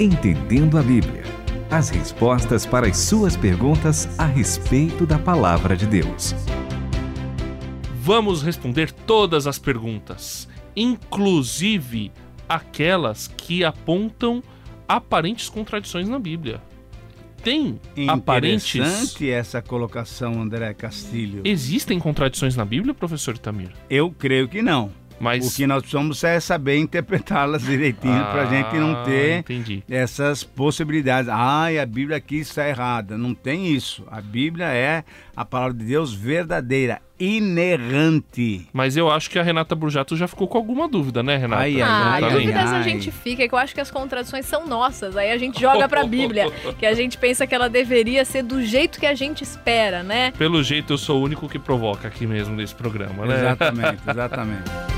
Entendendo a Bíblia. As respostas para as suas perguntas a respeito da palavra de Deus. Vamos responder todas as perguntas, inclusive aquelas que apontam aparentes contradições na Bíblia. Tem aparentes. Interessante essa colocação, André Castilho. Existem contradições na Bíblia, professor Itamir? Eu creio que não. Mas O que nós precisamos é saber interpretá-las direitinho para a gente não Ah, ter entendi. essas possibilidades. Ai, a Bíblia aqui está errada. Não tem isso. A Bíblia é a palavra de Deus verdadeira, inerrante. Mas eu acho que a Renata Burjato já ficou com alguma dúvida, né, Renata? Ai, ai, Ah, ai, Tá ai, dúvidas a ai. gente fica, que eu acho que as contradições são nossas. Aí a gente joga pra Bíblia, que a gente pensa que ela deveria ser do jeito que a gente espera, né? Pelo jeito, eu sou o único que provoca aqui mesmo nesse programa, né? Exatamente, exatamente.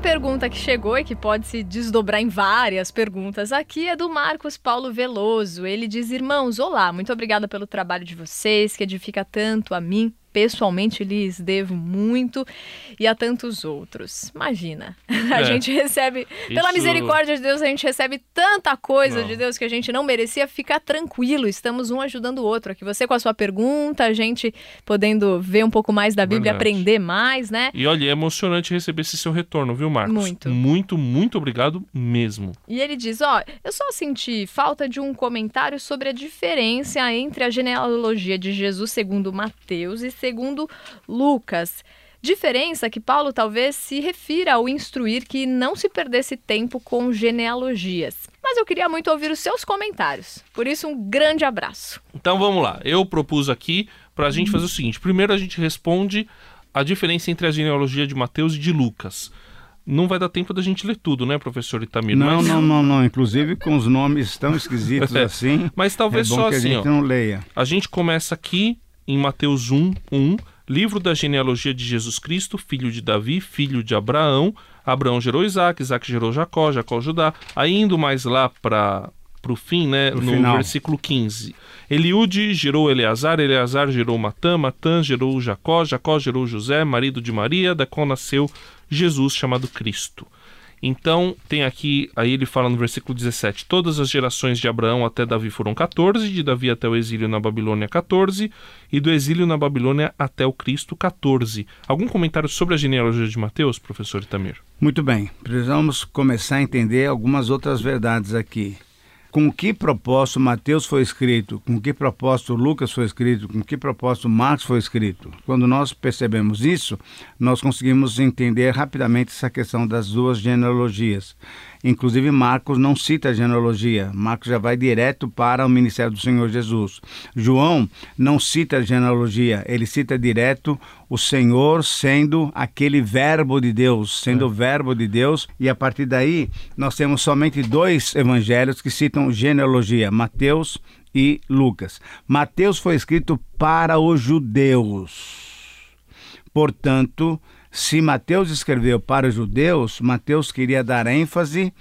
Pergunta que chegou e que pode se desdobrar em várias perguntas aqui é do Marcos Paulo Veloso. Ele diz: Irmãos, olá, muito obrigada pelo trabalho de vocês, que edifica tanto a mim. Pessoalmente lhes devo muito e a tantos outros. Imagina, a É. gente recebe, pela Isso- misericórdia de Deus, a gente recebe tanta coisa Não. de Deus que a gente não merecia. Fica tranquilo, estamos um ajudando o outro. Aqui você com a sua pergunta, a gente podendo ver um pouco mais da Bíblia, Verdade. aprender mais, né? E olha, é emocionante receber esse seu retorno, viu, Marcos? Muito. Muito, muito obrigado mesmo. E ele diz: Ó, eu só senti falta de um comentário sobre a diferença entre a genealogia de Jesus segundo Mateus e segundo Lucas. Diferença que Paulo talvez se refira ao instruir que não se perdesse tempo com genealogias. Mas eu queria muito ouvir os seus comentários. Por isso, um grande abraço. Então vamos lá. Eu propus aqui pra gente fazer o seguinte: primeiro a gente responde a diferença entre a genealogia de Mateus e de Lucas. Não vai dar tempo da gente ler tudo, né, professor Itamir? Não, mas, não, não, não. Inclusive com os nomes tão esquisitos assim. Mas talvez é bom só que assim, a gente ó. não leia. A gente começa aqui em Mateus 1, 1, livro da genealogia de Jesus Cristo, filho de Davi, filho de Abraão. Abraão gerou Isaac, Isaac gerou Jacó, Jacó Judá. Aí indo mais lá para o fim, né, Pro no final. versículo 15. Eliude gerou Eleazar, Eleazar gerou Matã, Matã gerou Jacó, Jacó gerou José, marido de Maria, da qual nasceu Jesus chamado Cristo. Então, tem aqui, aí ele fala no versículo 17: Todas as gerações de Abraão até Davi foram 14, de Davi até o exílio na Babilônia 14, e do exílio na Babilônia até o Cristo 14. Algum comentário sobre a genealogia de Mateus, professor Itamir? Muito bem, precisamos começar a entender algumas outras verdades aqui. Com que propósito Mateus foi escrito? Com que propósito Lucas foi escrito? Com que propósito Marcos foi escrito? Quando nós percebemos isso, nós conseguimos entender rapidamente essa questão das duas genealogias. Inclusive, Marcos não cita a genealogia. Marcos já vai direto para o ministério do Senhor Jesus. João não cita a genealogia, ele cita direto o Senhor sendo aquele verbo de Deus, sendo o verbo de Deus, e a partir daí nós temos somente dois evangelhos que citam genealogia, Mateus e Lucas. Mateus foi escrito para os judeus. Portanto, se Mateus escreveu para os judeus, Mateus queria dar ênfase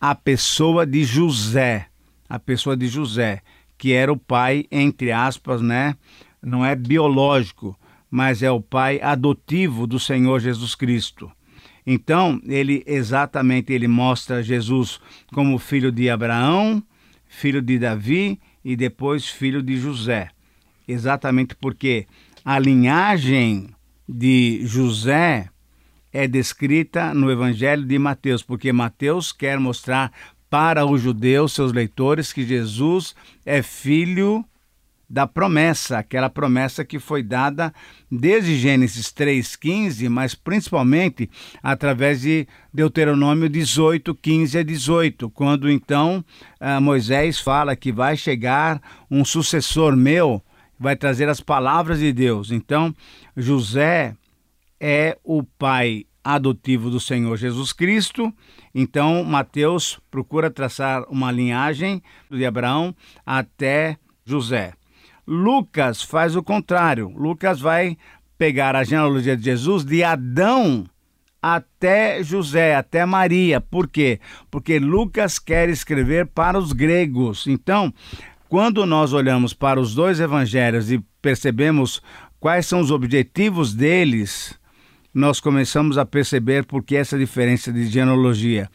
à pessoa de José, a pessoa de José, que era o pai, entre aspas, né? Não é biológico, mas é o pai adotivo do Senhor Jesus Cristo. Então, ele exatamente ele mostra Jesus como filho de Abraão, filho de Davi e depois filho de José. Exatamente porque a linhagem de José é descrita no Evangelho de Mateus, porque Mateus quer mostrar para os judeus, seus leitores, que Jesus é filho da promessa, aquela promessa que foi dada desde Gênesis 3:15, mas principalmente através de Deuteronômio 18, 15 a 18, quando então ah, Moisés fala que vai chegar um sucessor meu, vai trazer as palavras de Deus. Então, José é o pai adotivo do Senhor Jesus Cristo. Então, Mateus procura traçar uma linhagem de Abraão até José. Lucas faz o contrário. Lucas vai pegar a genealogia de Jesus de Adão até José, até Maria. Por quê? Porque Lucas quer escrever para os gregos. Então, quando nós olhamos para os dois evangelhos e percebemos quais são os objetivos deles, nós começamos a perceber por que essa diferença de genealogia.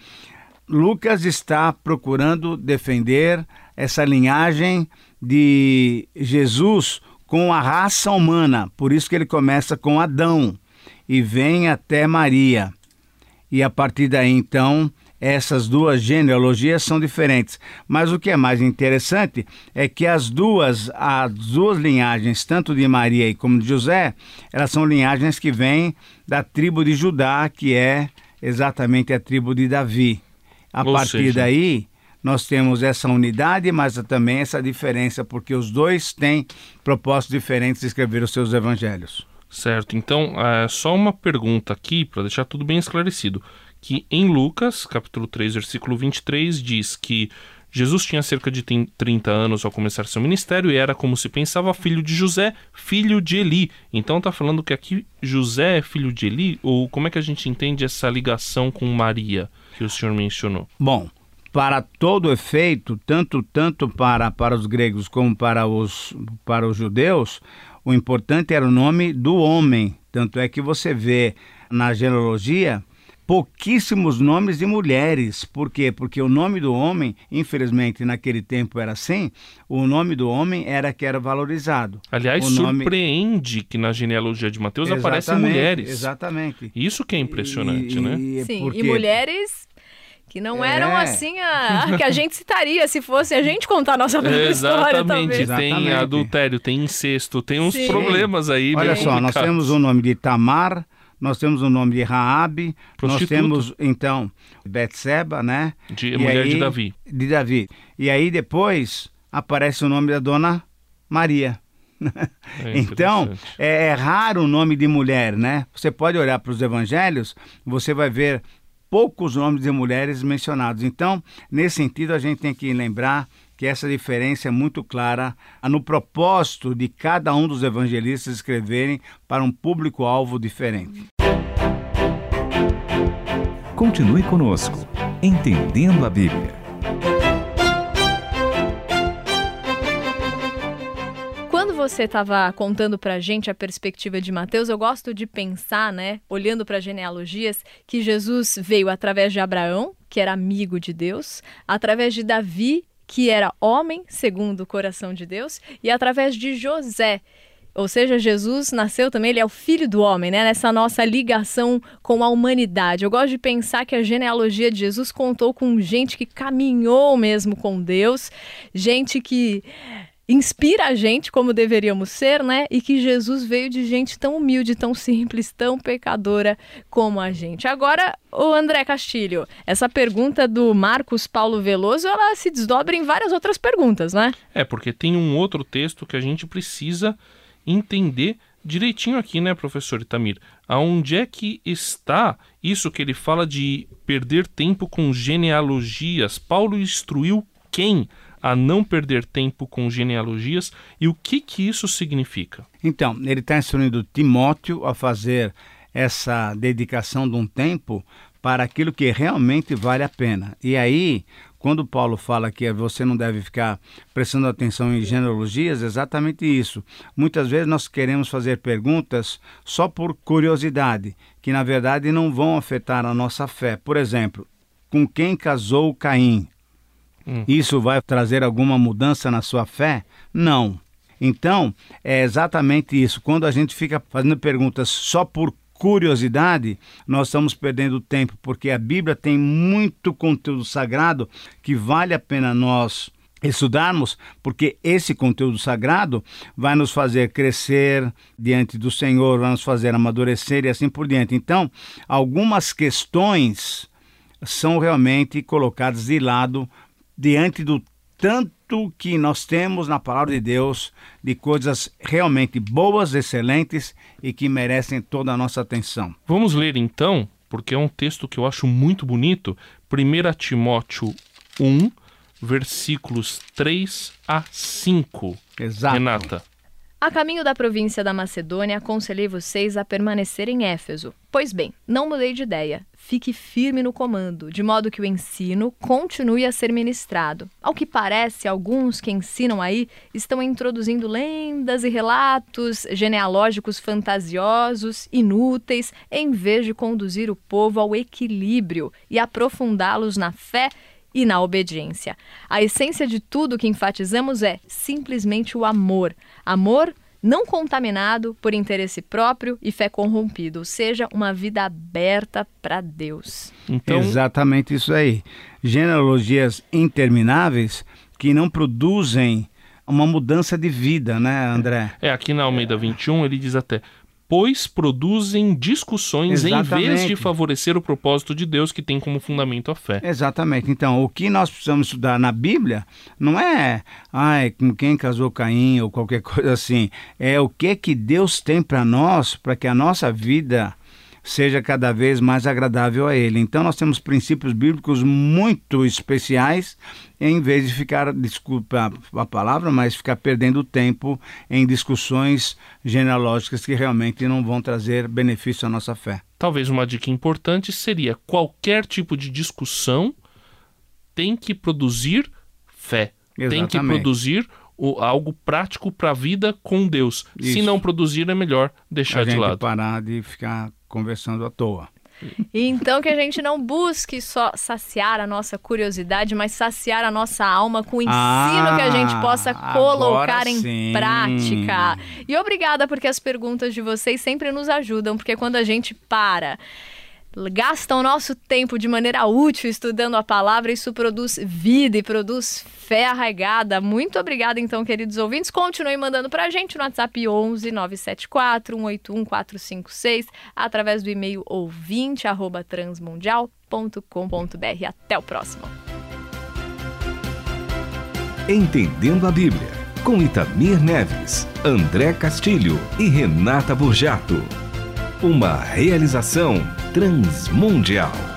Lucas está procurando defender essa linhagem de Jesus com a raça humana, por isso que ele começa com Adão e vem até Maria. E a partir daí, então, essas duas genealogias são diferentes. Mas o que é mais interessante é que as duas, as duas linhagens, tanto de Maria como de José, elas são linhagens que vêm da tribo de Judá, que é exatamente a tribo de Davi. A Ou partir seja, daí, nós temos essa unidade, mas também essa diferença, porque os dois têm propósitos diferentes de escrever os seus evangelhos. Certo, então é só uma pergunta aqui para deixar tudo bem esclarecido, que em Lucas, capítulo 3, versículo 23, diz que Jesus tinha cerca de 30 anos ao começar seu ministério e era como se pensava filho de José, filho de Eli. Então tá falando que aqui José é filho de Eli ou como é que a gente entende essa ligação com Maria que o senhor mencionou? Bom, para todo efeito, tanto tanto para, para os gregos como para os, para os judeus, o importante era o nome do homem. Tanto é que você vê na genealogia pouquíssimos nomes de mulheres. Por quê? Porque o nome do homem, infelizmente naquele tempo era assim, o nome do homem era que era valorizado. Aliás, O nome- surpreende que na genealogia de Mateus aparecem mulheres. Exatamente. Isso que é impressionante, E- né? e- Sim, porque- e mulheres que não É. eram assim a, a que a gente citaria se fosse a gente contar a nossa própria história, Exatamente, talvez. tem Exatamente. adultério, tem incesto, tem uns Sim. problemas aí. Olha só, nós temos o nome de Tamar, nós temos o nome de Raabe, nós temos então Betseba, né? De mulher de aí- Davi. De Davi. E aí depois aparece o nome da dona Maria. É então, é, é raro o nome de mulher, né? Você pode olhar para os evangelhos, você vai ver poucos nomes de mulheres mencionados. Então, nesse sentido, a gente tem que lembrar que essa diferença é muito clara no propósito de cada um dos evangelistas escreverem para um público-alvo diferente. Continue conosco, Entendendo a Bíblia. Quando você estava contando pra gente a perspectiva de Mateus, eu gosto de pensar, né, olhando para genealogias, que Jesus veio através de Abraão, que era amigo de Deus, através de Davi, que era homem segundo o coração de Deus, e através de José. Ou seja, Jesus nasceu também, ele é o filho do homem, né? Nessa nossa ligação com a humanidade. Eu gosto de pensar que a genealogia de Jesus contou com gente que caminhou mesmo com Deus, gente que inspira a gente como deveríamos ser, né? E que Jesus veio de gente tão humilde, tão simples, tão pecadora como a gente. Agora, o André Castilho, essa pergunta do Marcos Paulo Veloso, ela se desdobra em várias outras perguntas, né? É, porque tem um outro texto que a gente precisa entender direitinho aqui, né, professor Itamir? Aonde é que está isso que ele fala de perder tempo com genealogias? Paulo instruiu quem a não perder tempo com genealogias e o que que isso significa? Então, ele está instruindo Timóteo a fazer essa dedicação de um tempo para aquilo que realmente vale a pena. E aí, quando Paulo fala que você não deve ficar prestando atenção em genealogias, é exatamente isso. Muitas vezes nós queremos fazer perguntas só por curiosidade, que na verdade não vão afetar a nossa fé. Por exemplo, com quem casou Caim? Hum. Isso vai trazer alguma mudança na sua fé? Não. Então, é exatamente isso. Quando a gente fica fazendo perguntas só por curiosidade, nós estamos perdendo tempo, porque a Bíblia tem muito conteúdo sagrado que vale a pena nós estudarmos, porque esse conteúdo sagrado vai nos fazer crescer diante do Senhor, vai nos fazer amadurecer e assim por diante. Então, algumas questões são realmente colocadas de lado diante do tanto que nós temos na palavra de Deus de coisas realmente boas, excelentes e que merecem toda a nossa atenção. Vamos ler então, porque é um texto que eu acho muito bonito, 1 Timóteo 1, versículos 3 a 5. Exato. Renata. A caminho da província da Macedônia, aconselhei vocês a permanecer em Éfeso. Pois bem, não mudei de ideia. Fique firme no comando, de modo que o ensino continue a ser ministrado. Ao que parece, alguns que ensinam aí estão introduzindo lendas e relatos genealógicos fantasiosos, inúteis, em vez de conduzir o povo ao equilíbrio e aprofundá-los na fé e na obediência. A essência de tudo que enfatizamos é simplesmente o amor. Amor não contaminado por interesse próprio e fé corrompida, ou seja, uma vida aberta para Deus. Então... Exatamente isso aí. Genealogias intermináveis que não produzem uma mudança de vida, né, André? É, aqui na Almeida 21 ele diz até pois produzem discussões Exatamente. em vez de favorecer o propósito de Deus que tem como fundamento a fé. Exatamente. Então, o que nós precisamos estudar na Bíblia não é, ai, com quem casou Caim ou qualquer coisa assim. É o que que Deus tem para nós, para que a nossa vida seja cada vez mais agradável a Ele. Então, nós temos princípios bíblicos muito especiais, em vez de ficar, desculpa a palavra, mas ficar perdendo tempo em discussões genealógicas que realmente não vão trazer benefício à nossa fé. Talvez uma dica importante seria: qualquer tipo de discussão tem que produzir fé, Exatamente. tem que produzir algo prático para a vida com Deus. Isso. Se não produzir, é melhor deixar a de lado. parar de ficar conversando à toa. Então que a gente não busque só saciar a nossa curiosidade, mas saciar a nossa alma com o ensino ah, que a gente possa colocar em sim. prática. E obrigada porque as perguntas de vocês sempre nos ajudam, porque quando a gente para gastam nosso tempo de maneira útil estudando a palavra, isso produz vida e produz fé arraigada. Muito obrigada, então, queridos ouvintes. Continuem mandando para a gente no WhatsApp 11 974 181 456, através do e-mail ouvinte transmundial.com.br. Até o próximo. Entendendo a Bíblia, com Itamir Neves, André Castilho e Renata Burjato. Uma realização Transmundial.